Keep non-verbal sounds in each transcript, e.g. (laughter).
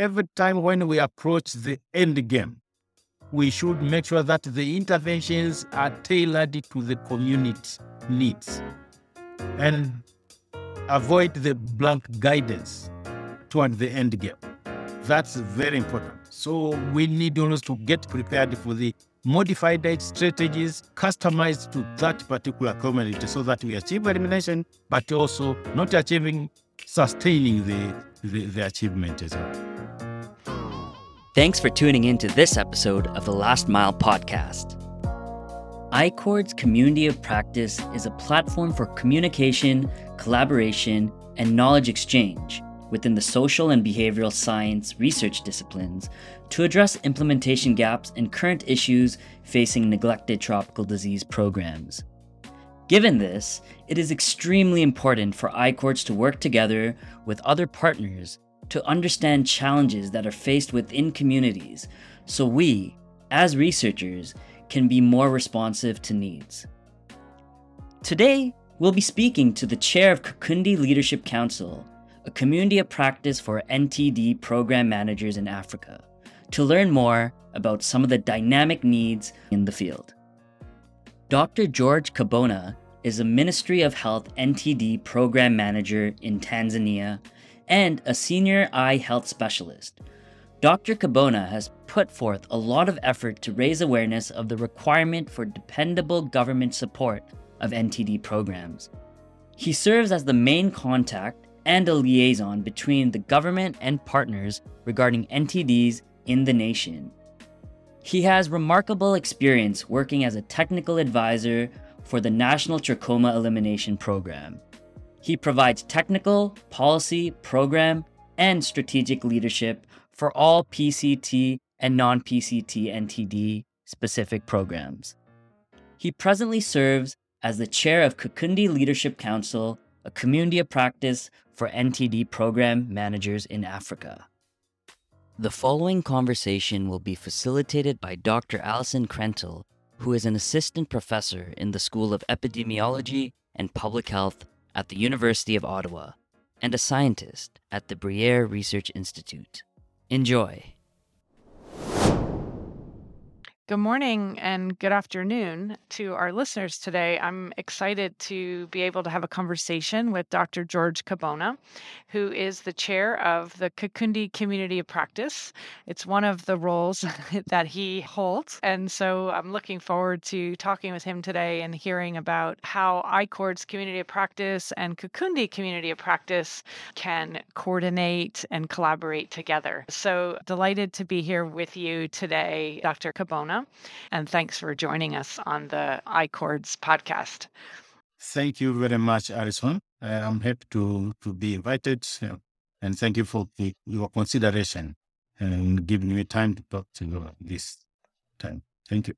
every time when we approach the end game, we should make sure that the interventions are tailored to the community needs and avoid the blank guidance toward the end game. That's very important. So we need always to get prepared for the modified strategies customized to that particular community so that we achieve elimination, but also not achieving, sustaining the, the, the achievement as well. Thanks for tuning in to this episode of the Last Mile podcast. iCHORDS Community of Practice is a platform for communication, collaboration, and knowledge exchange within the social and behavioral science research disciplines to address implementation gaps and current issues facing neglected tropical disease programs. Given this, it is extremely important for iCHORDS to work together with other partners to understand challenges that are faced within communities so we, as researchers, can be more responsive to needs. Today, we'll be speaking to the chair of Kikundi Leadership Council, a community of practice for NTD program managers in Africa to learn more about some of the dynamic needs in the field. Dr. George Kabona is a Ministry of Health NTD program manager in Tanzania and a senior eye health specialist. Dr. Kabona has put forth a lot of effort to raise awareness of the requirement for dependable government support of NTD programs. He serves as the main contact and a liaison between the government and partners regarding NTDs in the nation. He has remarkable experience working as a technical advisor for the National Trachoma Elimination Program. He provides technical, policy, program, and strategic leadership for all PCT and non PCT NTD specific programs. He presently serves as the chair of Kikundi Leadership Council, a community of practice for NTD program managers in Africa. The following conversation will be facilitated by Dr. Alison Krentel, who is an assistant professor in the School of Epidemiology and Public Health at the University of Ottawa and a scientist at the Bruyere Research Institute. Enjoy. Good morning and good afternoon to our listeners today. I'm excited to be able to have a conversation with Dr. George Kabona, who is the chair of the Kikundi Community of Practice. It's one of the roles (laughs) that he holds. And so I'm looking forward to talking with him today and hearing about how iCHORDS Community of Practice and Kikundi Community of Practice can coordinate and collaborate together. So delighted to be here with you today, Dr. And thanks for joining us on the iCHORDS podcast. Thank you very much, Alison. I'm happy to, to be invited. And thank you for the, your consideration and giving me time to talk to you this time. Thank you.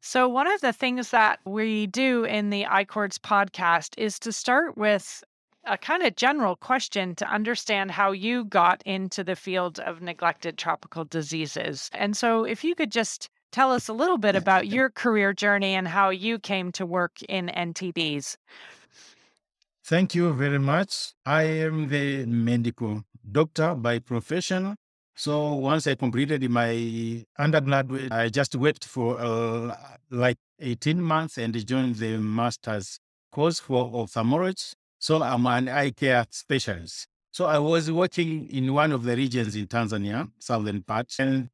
So, one of the things that we do in the iCHORDS podcast is to start with a kind of general question to understand how you got into the field of neglected tropical diseases. And so, if you could just tell us a little bit about your career journey and how you came to work in NTDs. Thank you very much. I am the medical doctor by profession. So once I completed my undergraduate, I just worked for uh, like 18 months and joined the master's course for ophthalmology. So I'm an eye care specialist. So I was working in one of the regions in Tanzania, southern part. And,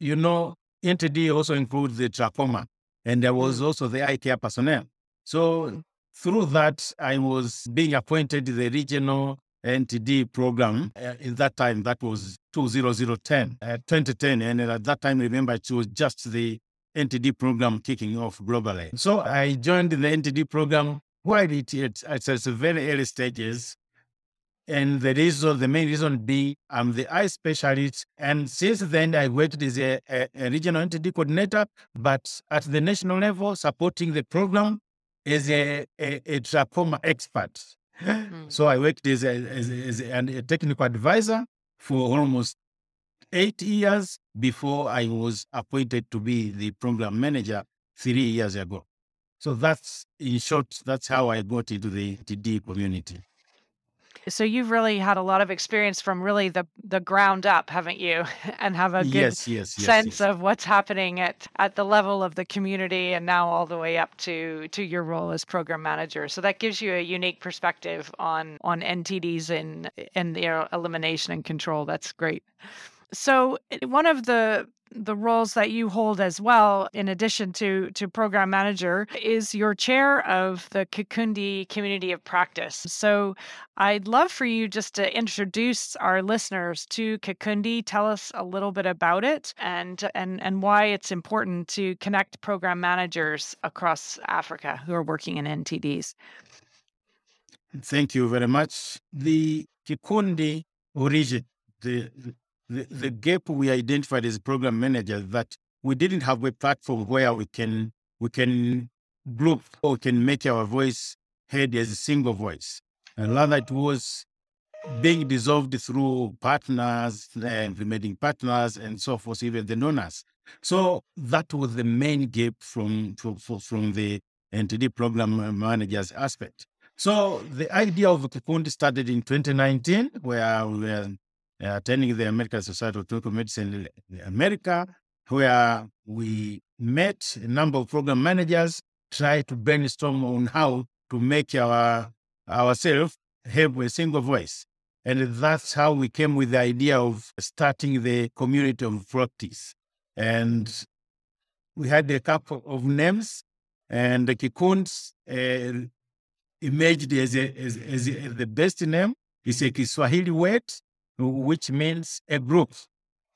you know, NTD also includes the trachoma. And there was mm. also the eye care personnel. So through that, I was being appointed the regional NTD program. Uh, in that time, that was 2010, uh, 2010. And at that time, remember, it was just the NTD program kicking off globally. So I joined the NTD program while it, it, it's at very early stages. And the reason, the main reason being, I'm the eye specialist. And since then, I worked as a, a, a regional NTD coordinator, but at the national level, supporting the program as a, a, a trachoma expert. Mm. So I worked as, a, as, as a, technical advisor for almost eight years before I was appointed to be the program manager three years ago. So that's, in short, that's how I got into the TD community. So you've really had a lot of experience from really the the ground up, haven't you? (laughs) and have a good Yes, yes, yes, sense of what's happening at at the level of the community and now all the way up to to your role as program manager. So that gives you a unique perspective on on NTDs and and their elimination and control. That's great. So eh, one of the the roles that you hold as well, in addition to to program manager, is your chair of the Kikundi Community of Practice. So I'd love for you just to introduce our listeners to Kikundi. Tell us a little bit about it and and and why it's important to connect program managers across Africa who are working in NTDs. Thank you very much. The Kikundi origin, the, the, the gap we identified as program managers that we didn't have a platform where we can we can group or we can make our voice heard as a single voice. And rather it was being dissolved through partners, and remaining partners, and so forth, even the donors. So that was the main gap from from, from the NTD program managers aspect. So the idea of Kikundi started in 2019, where we were attending the American Society of Clinical Medicine in America, where we met a number of program managers, try to brainstorm on how to make our ourselves have a single voice. And that's how we came with the idea of starting the community of practice. And we had a couple of names, and the Kikundi uh, emerged as, a, as, as, a- the best name. It's a Kiswahili word, which means a group.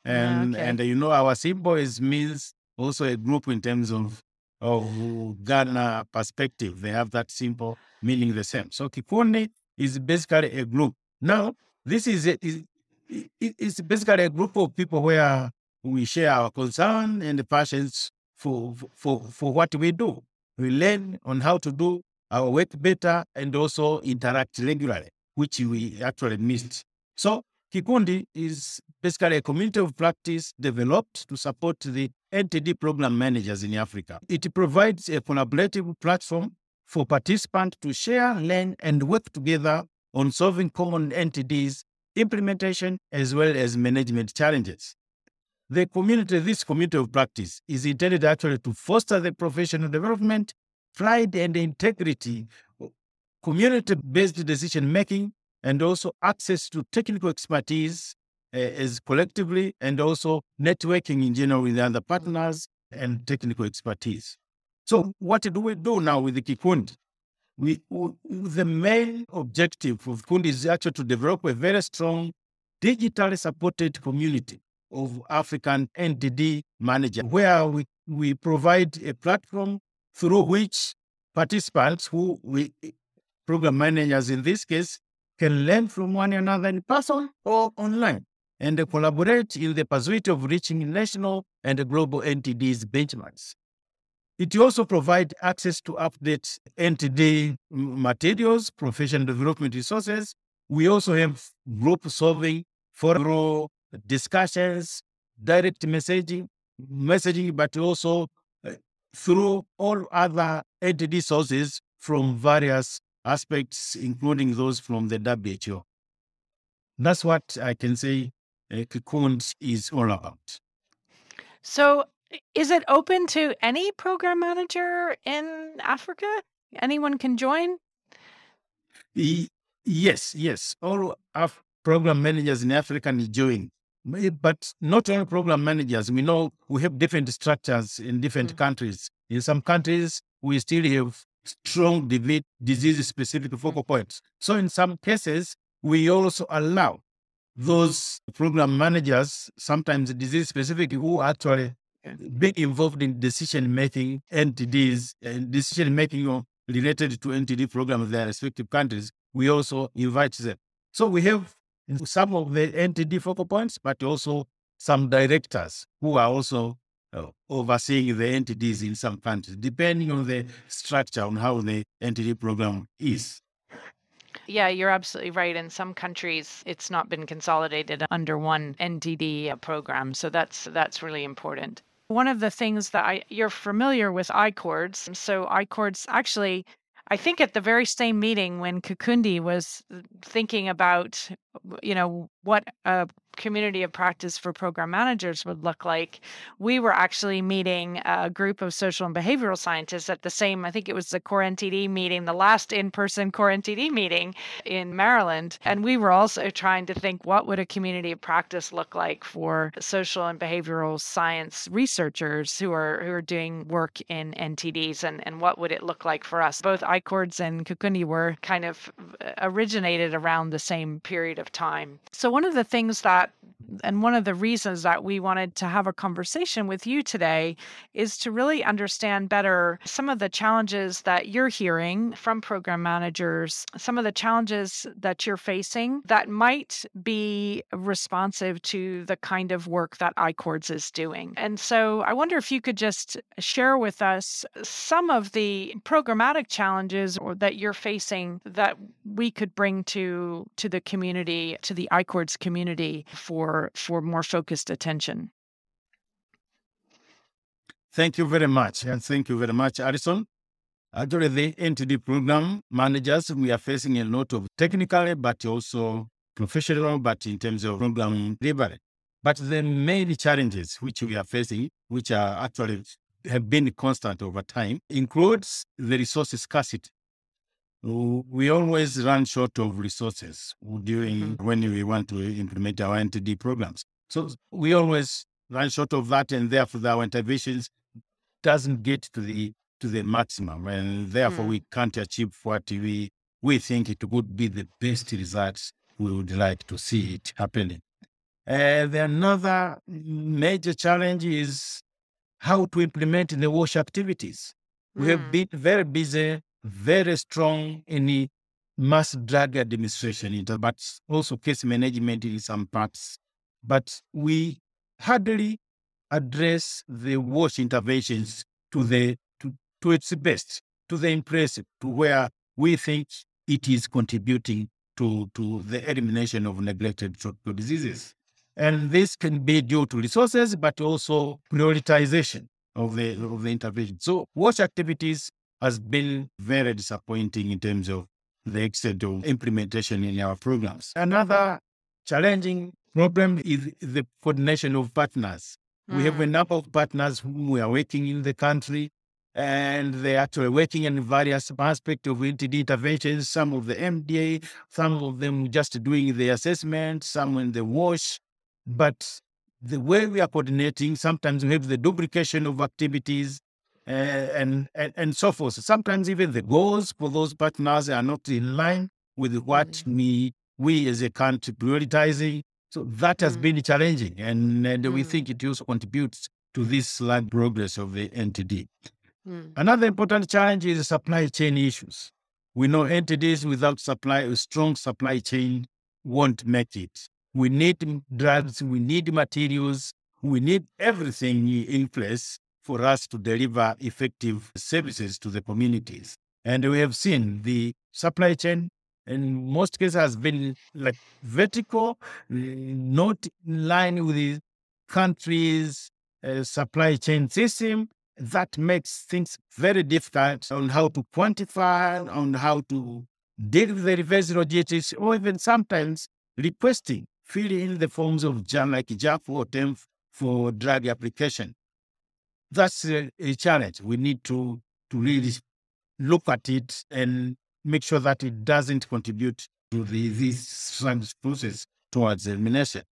Ah, and, okay. and you know, our symbol is means also a group in terms of, of Ghana perspective. They have that symbol meaning the same. So Kikundi is basically a group. Now, this is, a, is it- it's basically a group of people where we share our concern and the passions for, for, for what we do. We learn on how to do our work better and also interact regularly, which we actually missed. So Kikundi is basically a community of practice developed to support the NTD program managers in Africa. It provides a collaborative platform for participants to share, learn, and work together on solving common NTDs, implementation, as well as management challenges. The community, this community of practice, is intended actually to foster the professional development, pride, and integrity, community based decision making, and also access to technical expertise uh, as collectively, and also networking in general with other partners and technical expertise. So, what do we do now with the Kikundi? We, w- the main objective of Kikundi is actually to develop a very strong digitally supported community of African NTD managers, where we, we provide a platform through which participants who we program managers in this case can learn from one another in person or online and collaborate in the pursuit of reaching national and global NTDs benchmarks. It also provides access to update NTD materials, professional development resources. We also have group solving forum discussions, direct messaging, messaging, but also uh, through all other NTD sources from various aspects, including those from the WHO. That's what I can say uh, Kikundi is all about. So, is it open to any program manager in Africa? Anyone can join? Y- Yes, yes. All our program managers in Africa can join. But not all program managers. We know we have different structures in different Mm. countries. In some countries, we still have strong debate disease specific focal mm-hmm. points. So, in some cases, we also allow those program managers, sometimes disease specific, who actually be involved in decision making entities and decision making related to NTD programs in their respective countries. We also invite them. So we have some of the NTD focal points, but also some directors who are also overseeing the NTDs in some countries, depending on the structure on how the NTD program is. Yeah, you're absolutely right. In some countries, it's not been consolidated under one NTD program, so that's that's really important. One of the things that I you're familiar with iCHORDS, so iCHORDS actually I think at the very same meeting when Kikundi was uh, thinking about, you know, what a community of practice for program managers would look like, we were actually meeting a group of social and behavioral scientists at the same, I think it was the COR-NTD meeting, the last in person COR-NTD meeting in Maryland. And we were also trying to think what would a community of practice look like for social and behavioral science researchers who are who are doing work in NTDs and, and what would it look like for us. Both iCHORDS and Kikundi were kind of uh, originated around the same period of time. So one of the things that and one of the reasons that we wanted to have a conversation with you today is to really understand better some of the challenges that you're hearing from program managers, some of the challenges that you're facing that might be responsive to the kind of work that iCHORDS is doing. And so I wonder if you could just share with us some of the programmatic challenges or that you're facing that we could bring to to the community, to the iCHORDS community for for more focused attention. Thank you very much. And thank you very much, Alison. Actually, the NTD program managers, we are facing a lot of technical, but also professional, but in terms of program delivery. But the main challenges which we are facing, which are actually have been constant over time, includes the resource scarcity. We always run short of resources during Mhm. when we want to implement our NTD programs. So we always run short of that, and therefore our interventions doesn't get to the to the maximum, and therefore Mm. we can't achieve what we we think it would be the best results we would like to see it happening. And the another major challenge is how to implement the wash activities. We have Mm. been very busy, very strong in the mass drug administration, but also case management in some parts. But we hardly address the wash interventions to the to, to its best, to the impressive, to where we think it is contributing to, to the elimination of neglected tropical diseases. And this can be due to resources, but also prioritization of the of the intervention. So wash activities has been very disappointing in terms of the extent of implementation in our programs. Another challenging problem is the coordination of partners. We have a Mm. number of partners whom we are working in the country, and they're actually working in various aspects of NTD interventions. Some of the MDA, some of them just doing the assessment, some in the wash. But the way we are coordinating, sometimes we have the duplication of activities and, and and so forth. Sometimes even the goals for those partners are not in line with what we we as a country prioritizing. So that has Mm. been challenging, and, and we Mm. think it also contributes to this slight progress of the NTD. Mm. Another important challenge is supply chain issues. We know NTDs without supply, a strong supply chain won't make it. We need drugs, we need materials, we need everything in place for us to deliver effective services to the communities. And we have seen the supply chain in most cases has been like vertical, not in line with the country's uh, supply chain system that makes things very difficult on how to quantify, on how to deal with the reverse logistics, or even sometimes requesting, filling in the forms of JAM like JAF or TEMF for drug application. That's a, a challenge. We need to, to really look at it and make sure that it doesn't contribute to the, this process towards elimination.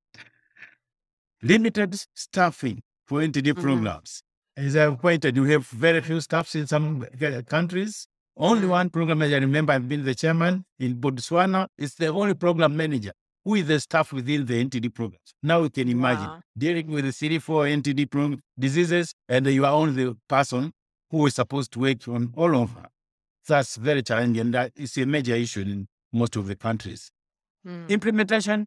Limited staffing for NTD Mhm. programs. As I've pointed, we have very few staffs in some countries. Only Mm. one program manager. I remember I've been the chairman in Botswana. It's the only program manager who is the staff within the NTD programs. Now you can imagine Wow. dealing with the city for NTD program diseases, and you are only the person who is supposed to work on all of them. That's very challenging, and that is a major issue in most of the countries. Mm. Implementation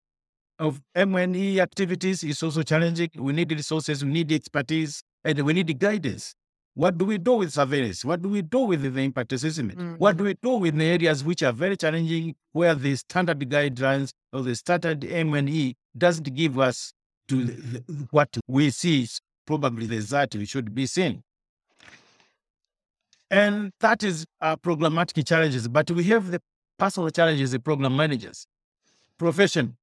of M&E activities is also challenging. We need resources, we need expertise, and we need guidance. What do we do with surveillance? What do we do with the impact assessment? What do we do with the areas which are very challenging, where the standard guidelines or the standard M&E doesn't give us to the- the- what we see is probably the result we should be seeing. And that is uh, programmatic challenges. But we have the personal challenges, the program managers, profession,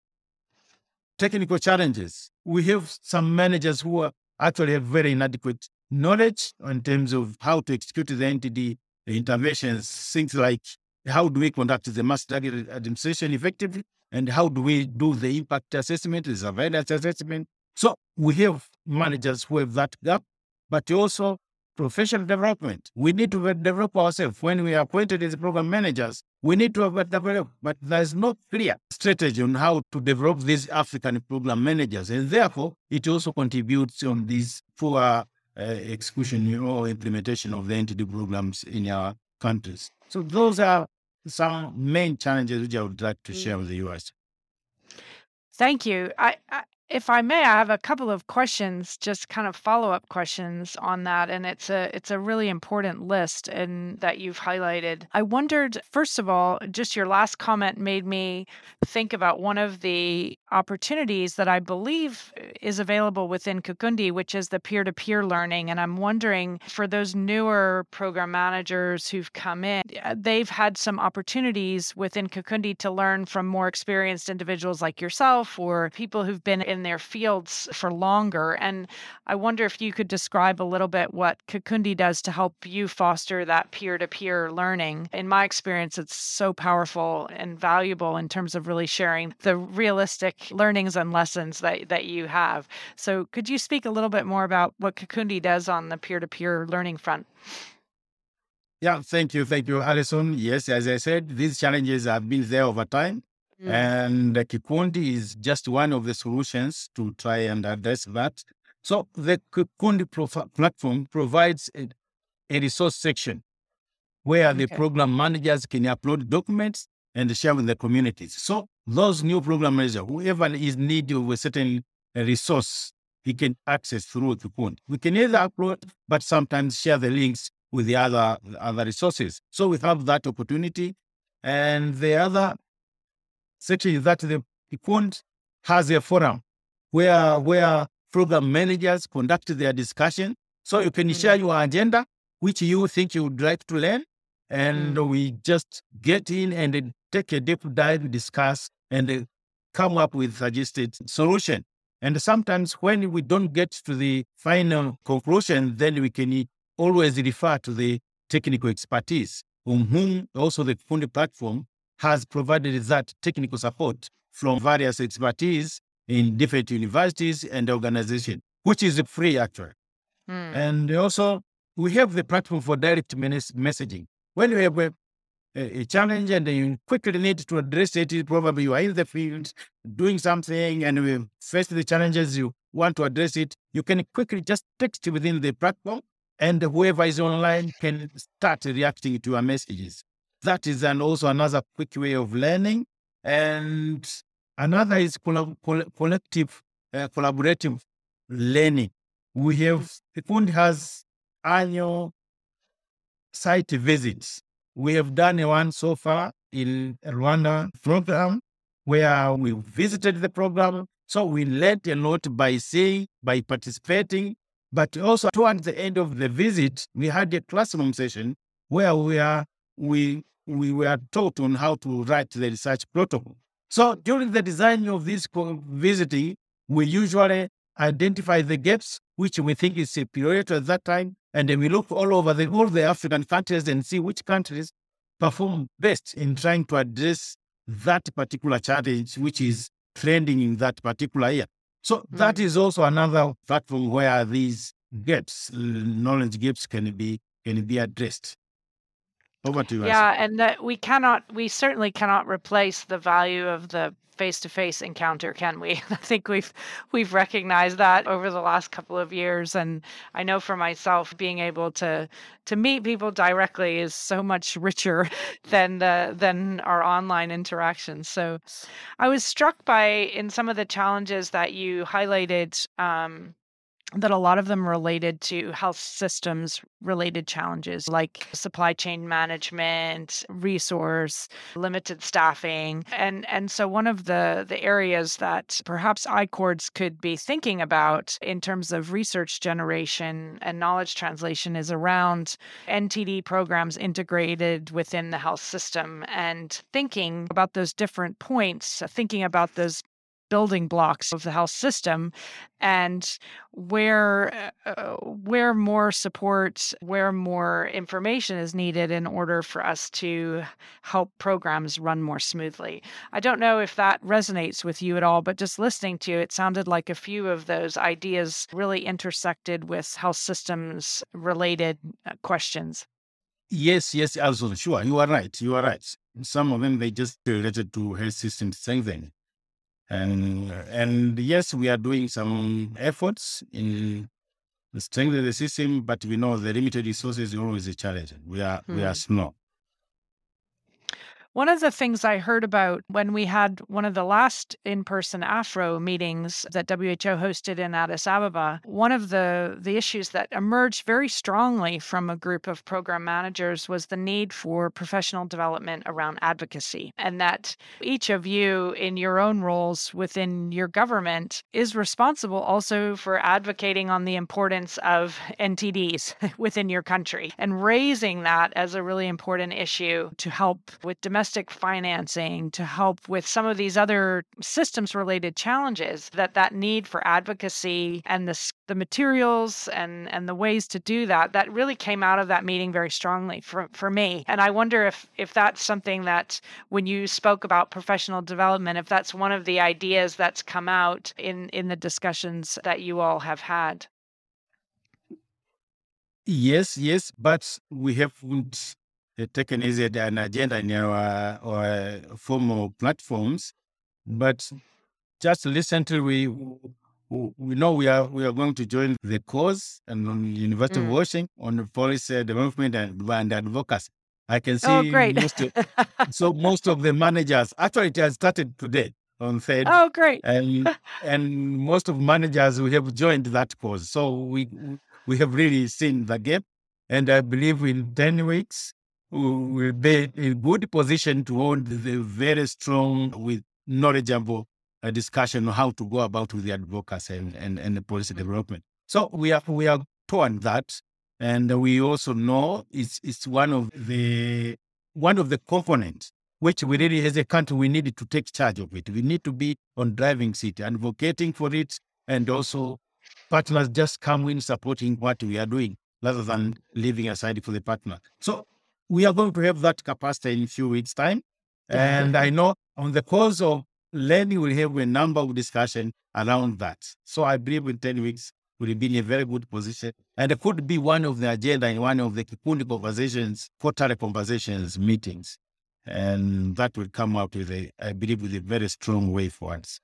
technical challenges. We have some managers who are actually have very inadequate knowledge in terms of how to execute the NTD interventions, things like how do we conduct the mass drug administration effectively, and how do we do the impact assessment, the surveillance assessment. So we have managers who have that gap, but also professional development. We need to develop ourselves. When we are appointed as program managers, we need to develop, but there's no clear strategy on how to develop these African program managers. And therefore, it also contributes on this poor Uh, execution or implementation of the NTD programs in our countries. So those are some main challenges which I would like to mm. share with the US. Thank you. I, I if I may, I have a couple of questions, just kind of follow-up questions on that, and it's a it's a really important list and that you've highlighted. I wondered, first of all, just your last comment made me think about one of the opportunities that I believe is available within Kikundi, which is the peer-to-peer learning. And I'm wondering for those newer program managers who've come in, uh, they've had some opportunities within Kikundi to learn from more experienced individuals like yourself or people who've been in in their fields for longer. And I wonder if you could describe a little bit what Kikundi does to help you foster that peer to peer learning. In my experience, it's so powerful and valuable in terms of really sharing the realistic learnings and lessons that, that you have. So, could you speak a little bit more about what Kikundi does on the peer to peer learning front? Yeah, thank you. Thank you, Alison. Yes, as I said, these challenges have been there over time. Mm. And the Kikundi is just one of the solutions to try and address that. So the Kikundi prof- platform provides a, a, resource section where okay. the program managers can upload documents and share with the communities. So those new program managers, whoever is need of a certain resource, he can access through the Kikundi. We can either upload, but sometimes share the links with the other other resources. So we have that opportunity. And the other section that the Kikundi has a forum where where program managers conduct their discussion. So you can share mm. your agenda, which you think you would like to learn, and mm. we just get in and take a deep dive, discuss, and come up with suggested solution. And sometimes when we don't get to the final conclusion, then we can always refer to the technical expertise, on whom also the Kikundi platform has provided that technical support from various expertise in different universities and organizations, which is free actually. Mm. And also, we have the platform for direct messaging. When you have a, a, challenge and you quickly need to address it, probably you are in the field doing something and we face the challenges you want to address it, you can quickly just text within the platform and whoever is online can start reacting to your messages. That is an also another quick way of learning. And another is collective, uh, collaborative learning. We have, Kikundi has annual site visits. We have done one so far in Rwanda program where we visited the program. So we learned a lot by seeing, by participating, but also towards the end of the visit, we had a classroom session where we are we we were taught on how to write the research protocol. So during the design of this visiting, we usually identify the gaps which we think is a priority at that time, and then we look all over the all the African countries and see which countries perform best in trying to address that particular challenge which is trending in that particular year. So mm-hmm. that is also another platform where these gaps, knowledge gaps, can be can be addressed. Yeah, and that we cannot, we certainly cannot replace the value of the face-to-face encounter, can we? (laughs) I think we've we've recognized that over the last couple of years, and I know for myself, being able to to meet people directly is so much richer (laughs) than the than our online interactions. So, I was struck by in some of the challenges that you highlighted. Um, that a lot of them related to health systems related challenges like supply chain management, resource, limited staffing. And and so one of the the areas that perhaps iCHORDS could be thinking about in terms of research generation and knowledge translation is around NTD programs integrated within the health system and thinking about those different points, thinking about those building blocks of the health system and where uh, where more support where more information is needed in order for us to help programs run more smoothly. I don't know if that resonates with you at all but just listening to you it sounded like a few of those ideas really intersected with health systems related uh, questions. Yes yes also sure you are right you are right. Some of them they just related to health system strengthening and and yes, we are doing some efforts in strengthening the system, but we know the limited resources is always a challenge. We are we are hmm. small. One of the things I heard about when we had one of the last in person AFRO meetings that WHO hosted in Addis Ababa, one of the, the issues that emerged very strongly from a group of program managers was the need for professional development around advocacy. And that each of you, in your own roles within your government, is responsible also for advocating on the importance of NTDs (laughs) within your country and raising that as a really important issue to help with domestic domestic financing to help with some of these other systems related challenges that that need for advocacy and the, the materials and and the ways to do that that really came out of that meeting very strongly for, for me. And i wonder if if that's something that when you spoke about professional development if that's one of the ideas that's come out in in the discussions that you all have had. Yes, yes, but we haven't taken as an agenda in our, our formal platforms. But just recently, we we know we are we are going to join the cause and on University mm. of Washington on policy development and, and advocacy. I can see oh, great. most of, so most of the managers actually it has started today on third. Oh, great! And and most of managers we have joined that cause. So we we have really seen the gap, and I believe in ten weeks will be in good position to hold the very strong with knowledgeable uh, discussion on how to go about with the advocacy and, and, and the policy development. So we are we are toward that, and we also know it's it's one of the one of the components which we really as a country we need to take charge of it. We need to be on driving seat, advocating for it, and also partners just come in supporting what we are doing rather than leaving aside for the partner. So we are going to have that capacity in a few weeks' time. And I know on the course of learning, we'll have a number of discussion around that. So I believe in 10 weeks, we'll be in a very good position. And it could be one of the agenda in one of the Kikundi conversations, quarterly conversations, meetings. And that will come out with a, I believe, with a very strong way for us.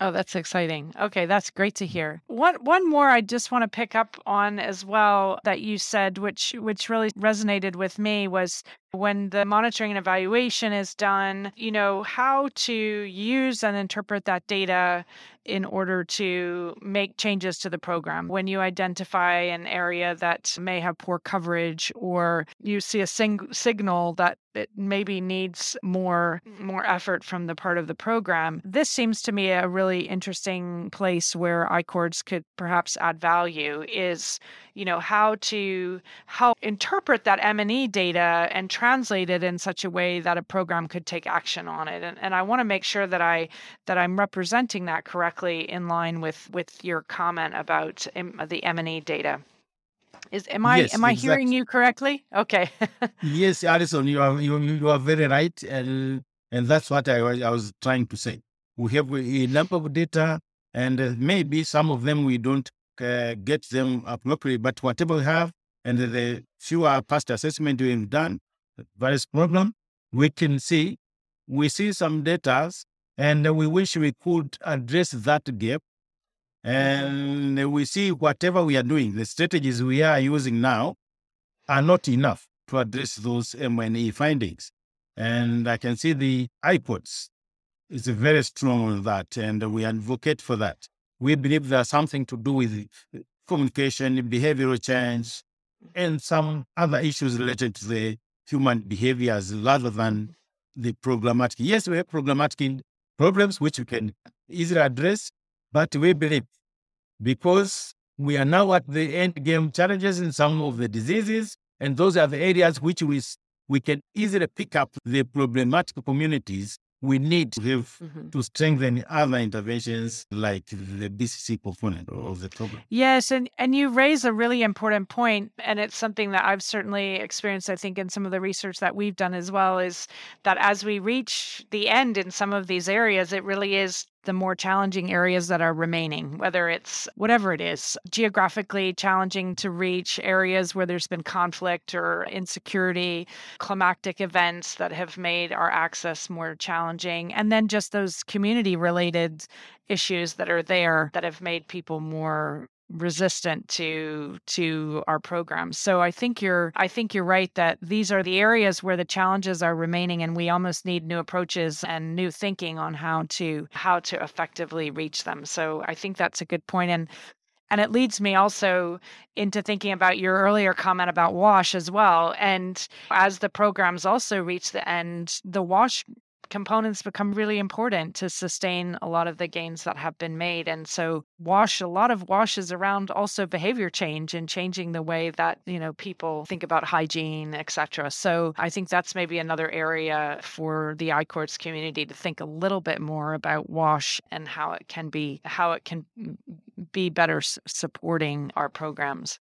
Oh, that's exciting. Okay, that's great to mm-hmm. hear. One one more I just want to pick up on as well that you said which which really resonated with me was when the monitoring and evaluation is done, you know, how to use and interpret that data in order to make changes to the program. When you identify an area that may have poor coverage or you see a sing- signal that it maybe needs more more effort from the part of the program. This seems to me a really interesting place where iCHORDS could perhaps add value is, you know, how to how interpret that M&E data and translate it in such a way that a program could take action on it. And, and I want to make sure that I that I'm representing that correctly in line with with your comment about the M&E data. Is am I Yes, am I hearing you correctly? Okay. (laughs) Yes, Alison, you are you, you are very right, and and that's what I was I was trying to say. We have a number of data, and uh, maybe some of them we don't uh, get them appropriately, but whatever we have, and the fewer past assessment we've done, various problem, we can see we see some data, and we wish we could address that gap and we see whatever we are doing, the strategies we are using now are not enough to address those M&E findings. And I can see the iCHORDS is very strong on that, and we advocate for that. we believe there's something to do with communication, behavioral change, and some other issues related to the human behaviors rather than the programmatic. Yes, we have programmatic problems which we can easily address, but we believe because we are now at the end game challenges in some of the diseases, and those are the areas which we, we can easily pick up the problematic communities we need to have mm-hmm. to strengthen other interventions like the BCC component of the program. Yes, and and you raise a really important point, and it's something that I've certainly experienced. I think in some of the research that we've done as well is that as we reach the end in some of these areas, it really is the more challenging areas that are remaining, whether it's whatever it is, geographically challenging to reach areas where there's been conflict or insecurity, climactic events that have made our access more challenging, and then just those community related issues that are there that have made people more resistant to to our programs. So I think you're I think you're right that these are the areas where the challenges are remaining and we almost need new approaches and new thinking on how to how to effectively reach them. So I think that's a good point and and it leads me also into thinking about your earlier comment about WASH as well. And as the programs also reach the end, the WASH components become really important to sustain a lot of the gains that have been made. And so wash, a lot of washes around also behavior change and changing the way that, you know, people think about hygiene, etc. So I think that's maybe another area for the iCHORDS community to think a little bit more about wash and how it can be how it can mm, be better supporting our programs.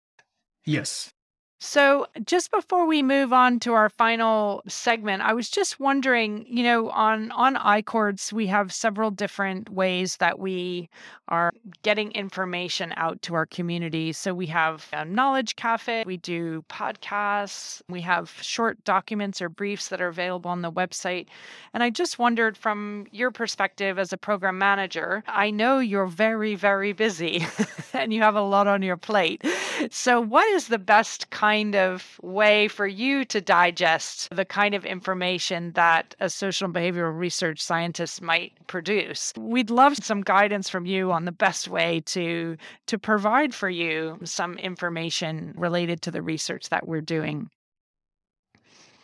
Yes, so, just before we move on to our final segment, I was just wondering, you know, on on iCHORDS, we have several different ways that we are getting information out to our community. So, we have a knowledge cafe, we do podcasts, we have short documents or briefs that are available on the website. And I just wondered from your perspective as a program manager, I know you're very very busy (laughs) and you have a lot on your plate. So, what is the best kind of way for you to digest the kind of information that a social and behavioral research scientist might produce. We'd love some guidance from you on the best way to to provide for you some information related to the research that we're doing.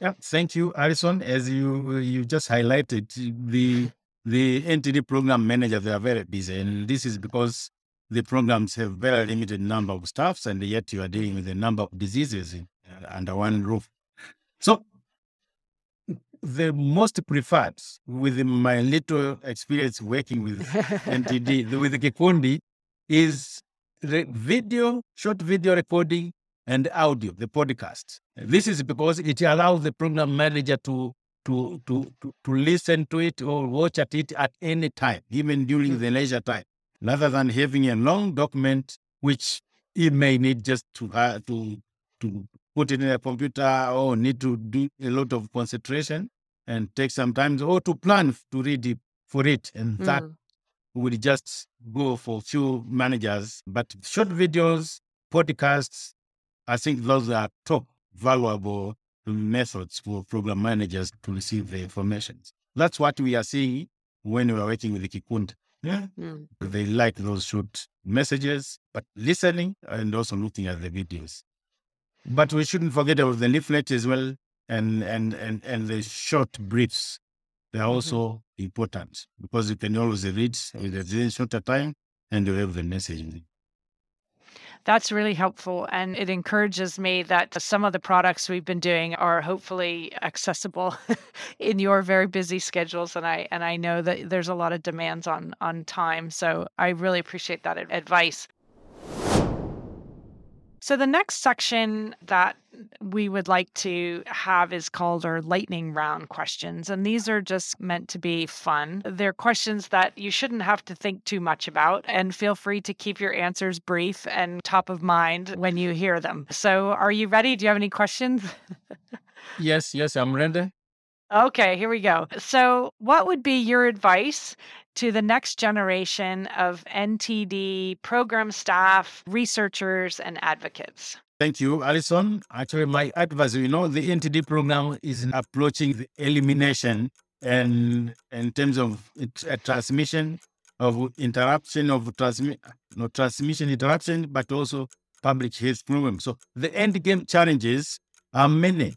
Yeah, thank you, Alison. As you you just highlighted, the the NTD program managers they are very busy, and this is because the programs have very limited number of staffs, and yet you are dealing with a number of diseases uh, under one roof. So, the most preferred, with my little experience working with (laughs) NTD, with the Kikundi, is the video, short video recording, and audio, the podcast. This is because it allows the program manager to to to to, to listen to it or watch at it at any time, even during the leisure time rather than having a long document which he may need just to uh, to to put it in a computer or need to do a lot of concentration and take some time or to plan to read it for it. And mm. that will just go for few managers. But short videos podcasts i think those are top valuable methods for program managers to receive the information. That's what we are seeing when we are working with the kikundi yeah. Mm. They like those short messages, but listening and also looking at the videos. But we shouldn't forget about the leaflet as well and and and, and the short briefs. They're mm-hmm. also mm-hmm. important because you can always read with a shorter time and you have the message that's really helpful. And it encourages me that some of the products we've been doing are hopefully accessible (laughs) in your very busy schedules. And I and I know that there's a lot of demands on on time. So I really appreciate that advice. So, the next section that we would like to have is called our lightning round questions. And these are just meant to be fun. They're questions that you shouldn't have to think too much about. And feel free to keep your answers brief and top of mind when you hear them. So, are you ready? Do you have any questions? (laughs) yes, yes, I'm ready. Okay, here we go. So, what would be your advice to the next generation of NTD program staff, researchers, and advocates? Thank you, Alison. Actually, my advice, you know, the NTD program is approaching the elimination and in terms of uh, transmission of interruption of transmi- no, transmission interruption, but also public health problems. So the end game challenges are many,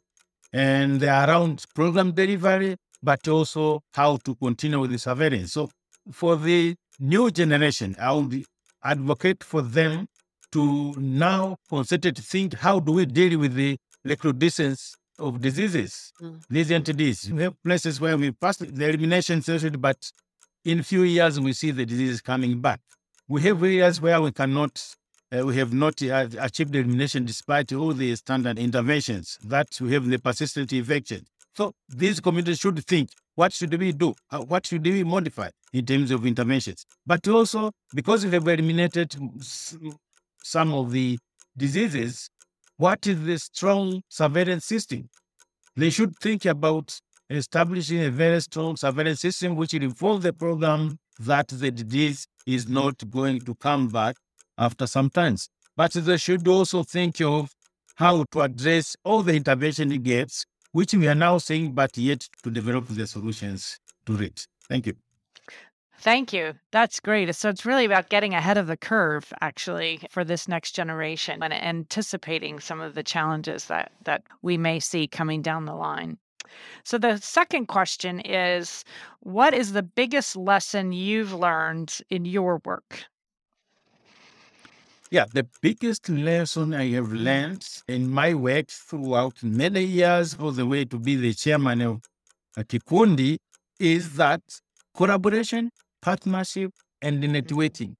and they are around program delivery, but also how to continue with the surveillance. So for the new generation, I would advocate for them to now concentrate, to think how do we deal with the recrudescence of diseases, Mm. these NTDs. We have places where we passed the elimination threshold, but in few years we see the disease coming back. We have areas where we cannot, uh, we have not uh, achieved elimination despite all the standard interventions that we have the persistent infection. So these communities should think, what should we do? Uh, What should we modify in terms of interventions? But also, because we have eliminated some of the diseases, what is the strong surveillance system? They should think about establishing a very strong surveillance system which will inform the program that the disease is not going to come back after some times. But they should also think of how to address all the intervention gaps, which we are now seeing, but yet to develop the solutions to it. Thank you. Thank you. That's great. So it's really about getting ahead of the curve, actually, for this next generation and anticipating some of the challenges that that we may see coming down the line. So the second question is, what is the biggest lesson you've learned in your work? Yeah, the biggest lesson I have mm-hmm. learned in my work throughout many years, all the way to be the chairman of Kikundi, is that collaboration, partnership, and mm-hmm. networking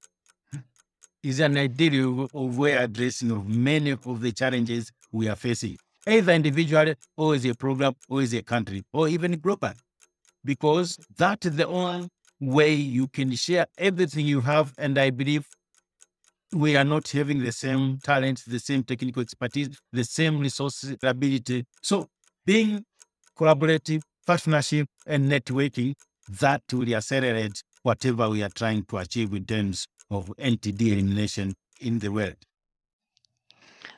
is an ideal of way addressing of many of the challenges we are facing, either individually or as a program or as a country or even global, because that is the only way you can share everything you have. And I believe we are not having the same talent, the same technical expertise, the same resources ability. So being collaborative, partnership, and networking, that will accelerate whatever we are trying to achieve in terms of NTD elimination in the world.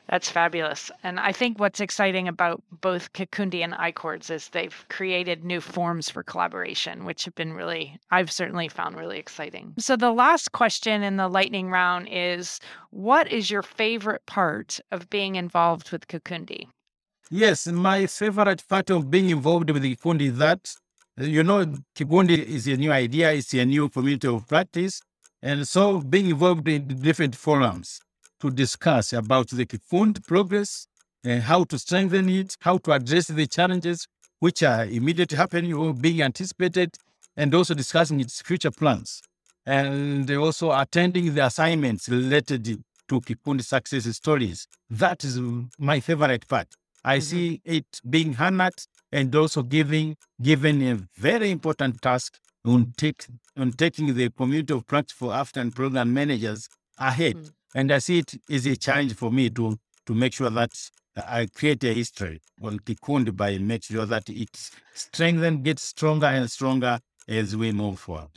That's fabulous. And I think what's exciting about both Kikundi and iCHORDS is they've created new forms for collaboration, which have been really, I've certainly found really exciting. So the last question in the lightning round is what is your favorite part of being involved with Kikundi? Yes, my favorite part of being involved with Kikundi is that, you know, Kikundi is a new idea, it's a new community of practice. And so being involved in different forums to discuss about the Kikundi progress and how to strengthen it, how to address the challenges which are immediately happening or being anticipated, and also discussing its future plans. And also attending the assignments related to Kikundi success stories. That is my favorite part. I Mhm. see it being honored and also giving given a very important task on take on taking the community of practice for African program managers ahead. Mm. And I see it is a challenge for me to to make sure that I create a history on Kikundi by make sure that it's strengthened, gets stronger and stronger as we move forward.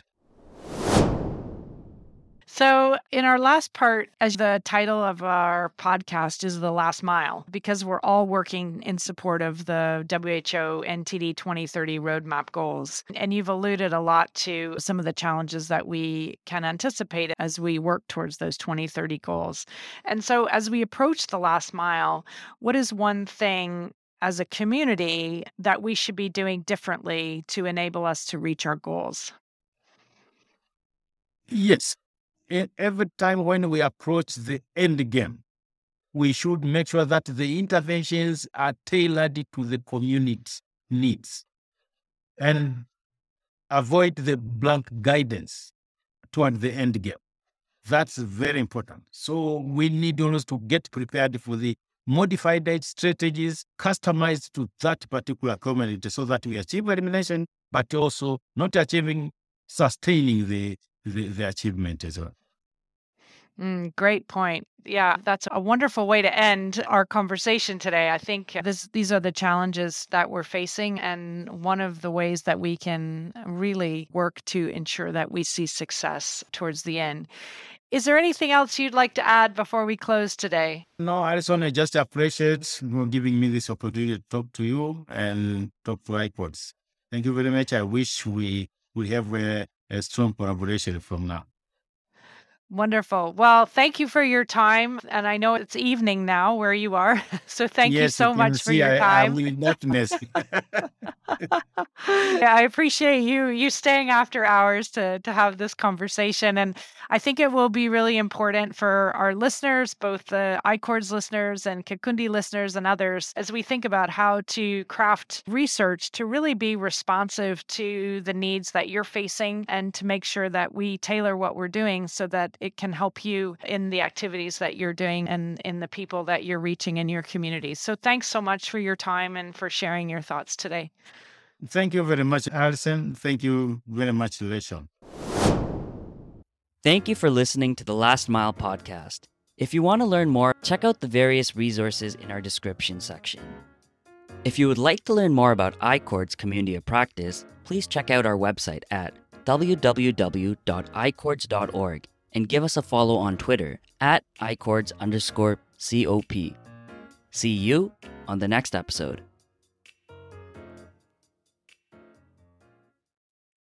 So, in our last part, as the title of our podcast is The Last Mile, because we're all working in support of the WHO NTD 2030 roadmap goals. And you've alluded a lot to some of the challenges that we can anticipate as we work towards those 2030 goals. And so, as we approach the last mile, what is one thing as a community that we should be doing differently to enable us to reach our goals? Yes. Every time when we approach the end game, we should make sure that the interventions are tailored to the community needs and avoid the blank guidance toward the end game. That's very important. So we need always to get prepared for the modified strategies customized to that particular community so that we achieve elimination, but also not achieving, sustaining the, the, the achievement as well. Mm, great point. Yeah, that's a wonderful way to end our conversation today. I think this, these are the challenges that we're facing, and one of the ways that we can really work to ensure that we see success towards the end. Is there anything else you'd like to add before we close today? No, I just want to just appreciate you giving me this opportunity to talk to you and talk to iCHORDS. Thank you very much. I wish we we have a, a strong collaboration from now. Wonderful. Well, thank you for your time. And I know it's evening now where you are. (laughs) So thank you Yes, you so much for your time. I'm in darkness. (laughs) yeah, I appreciate you you staying after hours to to have this conversation, and I think it will be really important for our listeners, both the iCHORDS listeners and Kikundi listeners and others, as we think about how to craft research to really be responsive to the needs that you're facing, and to make sure that we tailor what we're doing so that it can help you in the activities that you're doing and in the people that you're reaching in your communities. So thanks so much for your time and for sharing your thoughts today. Thank you very much, Alison. Thank you very much, Leshawn. Thank you for listening to the Last Mile podcast. If you want to learn more, check out the various resources in our description section. If you would like to learn more about iCHORDS community of practice, please check out our website at www.icords.org and give us a follow on Twitter at icords underscore COP. See you on the next episode.